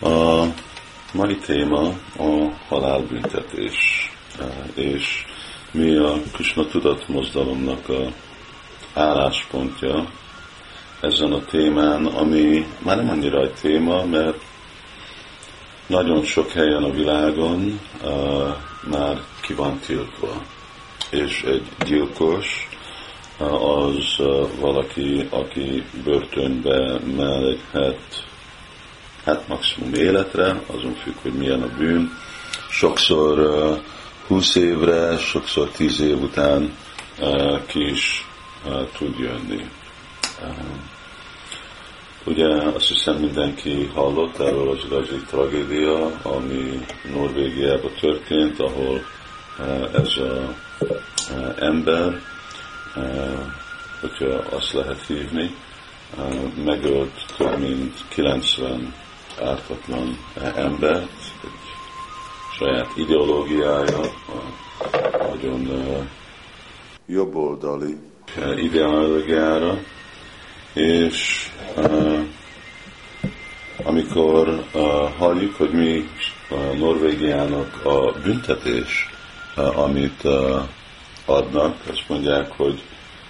A mai téma a halálbüntetés, és mi a Krishna tudatmozdalomnak a álláspontja ezen a témán, ami már nem annyira egy téma, mert nagyon sok helyen a világon uh, már ki van tiltva. És egy gyilkos uh, az valaki, aki börtönbe meleghet hát maximum életre, azon függ, hogy milyen a bűn. Sokszor uh, 20 évre, sokszor 10 év után ki is tud jönni. Ugye azt hiszem mindenki hallott erről az igazi tragédia, ami Norvégiában történt, ahol ez a uh, ember, hogyha azt lehet hívni, megölt több mint 90 ártatlan embert, egy saját ideológiája, nagyon jobboldali. ideológiára, és amikor halljuk, hogy mi Norvégiának a büntetés, amit adnak, azt mondják, hogy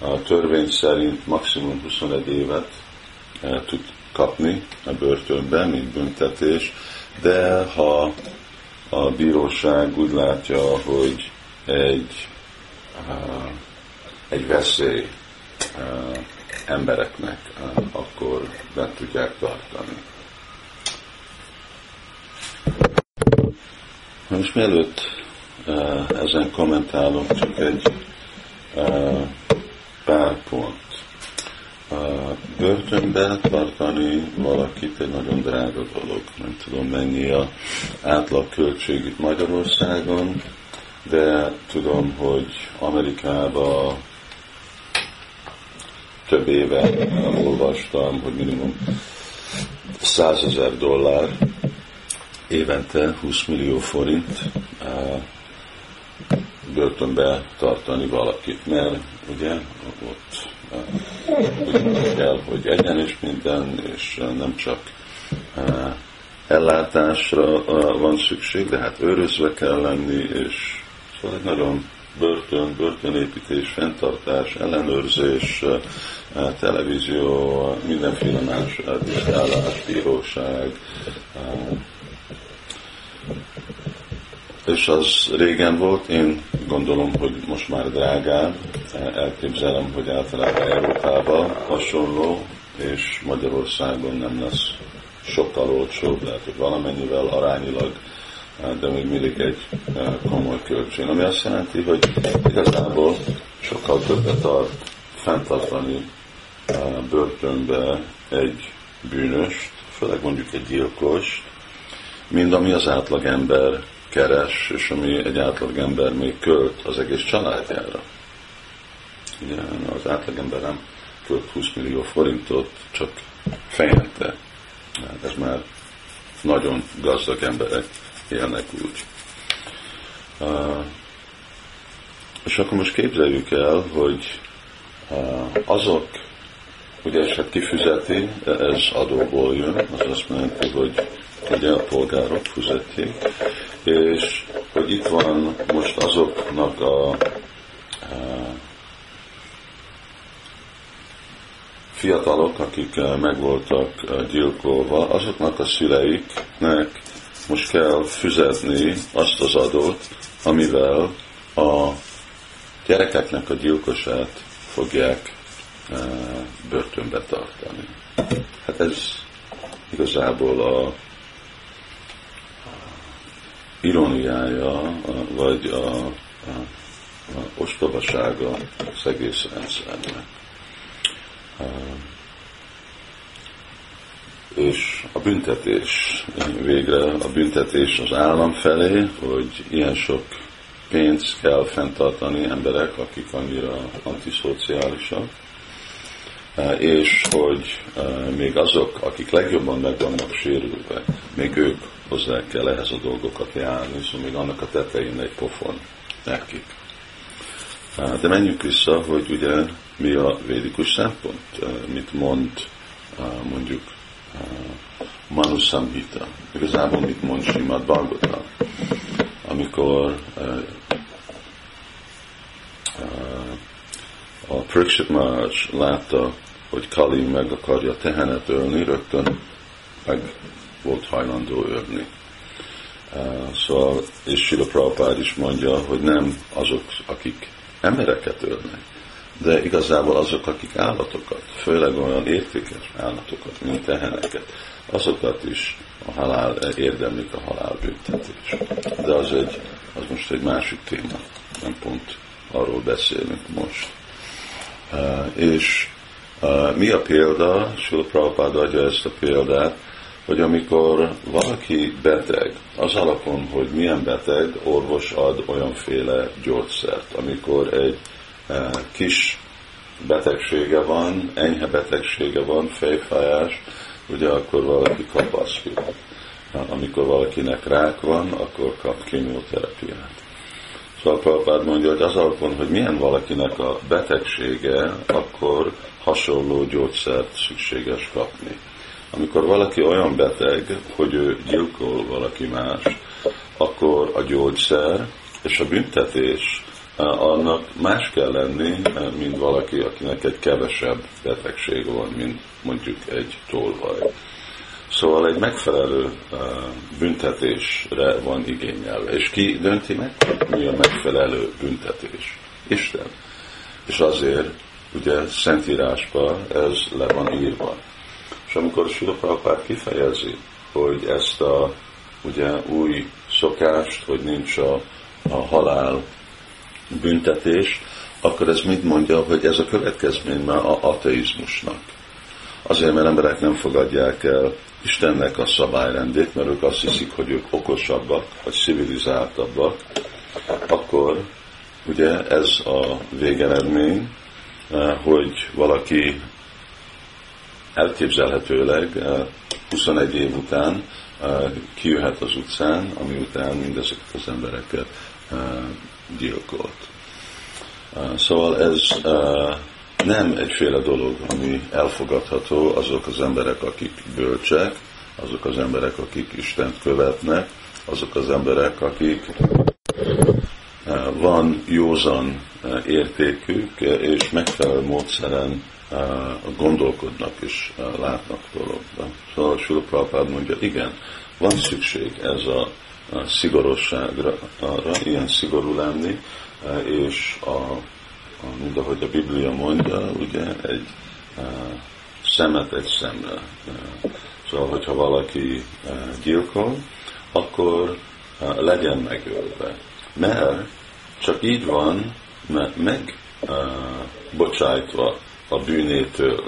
a törvény szerint maximum 21 évet tud kapni a börtönben, mint büntetés, de ha a bíróság úgy látja, hogy egy, egy veszély embereknek, akkor be tudják tartani. Most mielőtt ezen kommentálok, csak egy pár pont börtönbe tartani valakit egy nagyon drága dolog. Nem tudom mennyi a átlag költség itt Magyarországon, de tudom, hogy Amerikában több éve olvastam, hogy minimum 100 ezer dollár évente 20 millió forint börtönbe tartani valakit, mert ugye ott kell, hogy egyenes minden, és nem csak ellátásra van szükség, de hát őrözve kell lenni, és szóval egy nagyon börtön, börtönépítés, fenntartás, ellenőrzés, televízió, mindenféle más vizsgálás, bíróság, és az régen volt, én gondolom, hogy most már drágább, elképzelem, hogy általában Európában hasonló, és Magyarországon nem lesz sokkal olcsóbb, lehet, hogy valamennyivel arányilag, de még mindig egy eh, komoly költség. Ami azt jelenti, hogy igazából sokkal többet tart fenntartani eh, börtönbe egy bűnöst, főleg mondjuk egy gyilkos, mint ami az átlag ember keres, és ami egy átlagember még költ az egész családjára. Ugye, az átlagember nem költ 20 millió forintot, csak fejente. Hát ez már nagyon gazdag emberek élnek úgy. És akkor most képzeljük el, hogy azok, ugye eset kifizeti, ez adóból jön, az azt jelenti, hogy ugye a polgárok fizetjék, és hogy itt van most azoknak a, a fiatalok, akik meg voltak gyilkolva, azoknak a szüleiknek most kell fizetni azt az adót, amivel a gyerekeknek a gyilkosát fogják börtönbe tartani. Hát ez igazából a ironiája, vagy a, a, a ostobasága az egész rendszernek. És a büntetés végre, a büntetés az állam felé, hogy ilyen sok pénzt kell fenntartani emberek, akik annyira antiszociálisak, és hogy még azok, akik legjobban meg vannak sérülve, még ők hozzá kell ehhez a dolgokat járni, szóval még annak a tetején egy pofon nekik. De menjünk vissza, hogy ugye mi a védikus szempont, mit mond mondjuk Manusamhita. Igazából mit mond Simad Bhagavatam? Amikor a Prikshit Maharaj látta, hogy Kali meg akarja tehenet ölni, rögtön meg volt hajlandó ölni. Szóval, és Sila Prabhupád is mondja, hogy nem azok, akik embereket ölnek, de igazából azok, akik állatokat, főleg olyan értékes állatokat, mint teheneket, azokat is a halál érdemlik a halálbüntetés. De az, egy, az most egy másik téma, nem pont arról beszélünk most. És mi a példa? Sula Prabhupád adja ezt a példát, hogy amikor valaki beteg, az alapon, hogy milyen beteg, orvos ad olyanféle gyógyszert. Amikor egy e, kis betegsége van, enyhe betegsége van, fejfájás, ugye akkor valaki kap aszpirát. Amikor valakinek rák van, akkor kap kémioterapiát. Szóval Prabhupád mondja, hogy az alapon, hogy milyen valakinek a betegsége, akkor hasonló gyógyszert szükséges kapni. Amikor valaki olyan beteg, hogy ő gyilkol valaki más, akkor a gyógyszer és a büntetés eh, annak más kell lenni, eh, mint valaki, akinek egy kevesebb betegség van, mint mondjuk egy tolvaj. Szóval egy megfelelő uh, büntetésre van igényelve. És ki dönti meg, mi a megfelelő büntetés? Isten. És azért, ugye Szentírásban ez le van írva. És amikor Sula Prabhupád kifejezi, hogy ezt a ugye, új szokást, hogy nincs a, a halál büntetés, akkor ez mit mondja, hogy ez a következmény már a ateizmusnak. Azért, mert emberek nem fogadják el Istennek a szabályrendét, mert ők azt hiszik, hogy ők okosabbak, vagy civilizáltabbak, akkor ugye ez a végeredmény, eh, hogy valaki elképzelhetőleg 21 eh, év után eh, kijöhet az utcán, ami után mindezeket az embereket gyilkolt. Szóval ez nem egyféle dolog, ami elfogadható azok az emberek, akik bölcsek, azok az emberek, akik Istent követnek, azok az emberek, akik van józan értékük, és megfelelő módszeren gondolkodnak és látnak dologba. Szóval Sula Prabhupád mondja, igen, van szükség ez a szigorosságra, arra, ilyen szigorú lenni, és a, a, mint ahogy a Biblia mondja, ugye egy a, szemet egy szemmel. Szóval, hogyha valaki gyilkol, akkor legyen megölve. Mert csak így van, meg bocsájtva a bűnétől.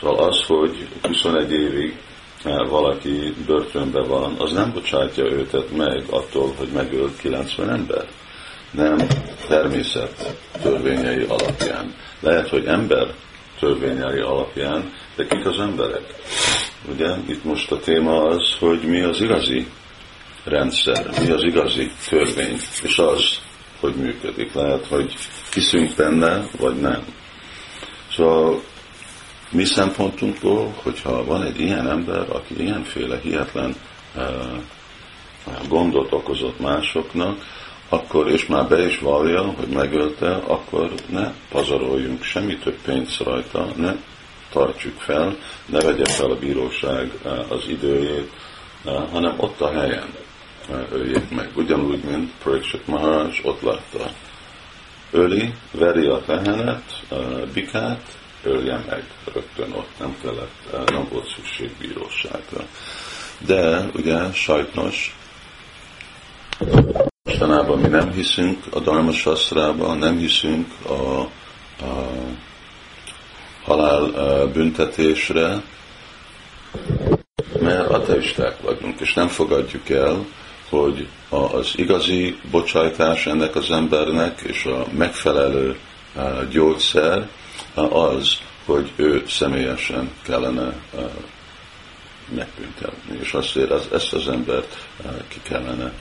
Szóval az, hogy 21 évig eh, valaki börtönben van, az nem bocsátja őtet meg attól, hogy megölt 90 ember. Nem természet törvényei alapján. Lehet, hogy ember törvényei alapján, de kik az emberek? Ugye itt most a téma az, hogy mi az igazi rendszer, mi az igazi törvény, és az, hogy működik. Lehet, hogy hiszünk benne, vagy nem. Szóval mi szempontunkból, hogyha van egy ilyen ember, aki ilyenféle hihetlen uh, gondot okozott másoknak, akkor, és már be is vallja, hogy megölte, akkor ne pazaroljunk semmi több pénzt rajta, ne tartsuk fel, ne vegye fel a bíróság az időjét, hanem ott a helyen öljék meg. Ugyanúgy, mint Pariksit Maharaj ott látta öli, veri a tehenet, bikát, ölje meg rögtön ott, nem kellett, nem volt szükség bíróságra. De ugye sajnos mostanában mi nem hiszünk a Dharma Sastrában, nem hiszünk a, a halál büntetésre, mert ateisták vagyunk, és nem fogadjuk el, hogy az igazi bocsájtás ennek az embernek és a megfelelő gyógyszer az, hogy ő személyesen kellene megbüntetni, és azért az, ezt az embert ki kellene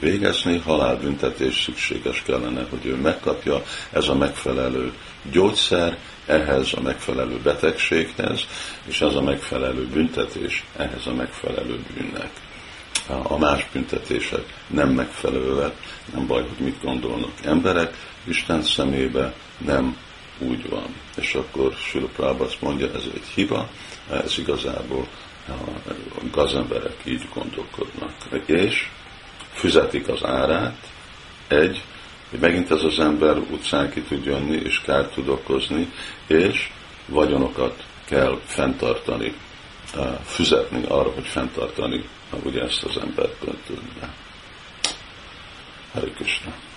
végezni, halálbüntetés szükséges kellene, hogy ő megkapja. Ez a megfelelő gyógyszer, ehhez a megfelelő betegséghez, és az a megfelelő büntetés ehhez a megfelelő bűnnek. A más büntetések nem megfelelőek, nem baj, hogy mit gondolnak emberek, Isten szemébe nem úgy van. És akkor Sula azt mondja, ez egy hiba, ez igazából a gazemberek így gondolkodnak. És fizetik az árát, egy, hogy megint ez az ember utcán ki tud jönni, és kárt tud okozni, és vagyonokat kell fenntartani, fizetni arra, hogy fenntartani ugye ezt az embert. Hare Krishna.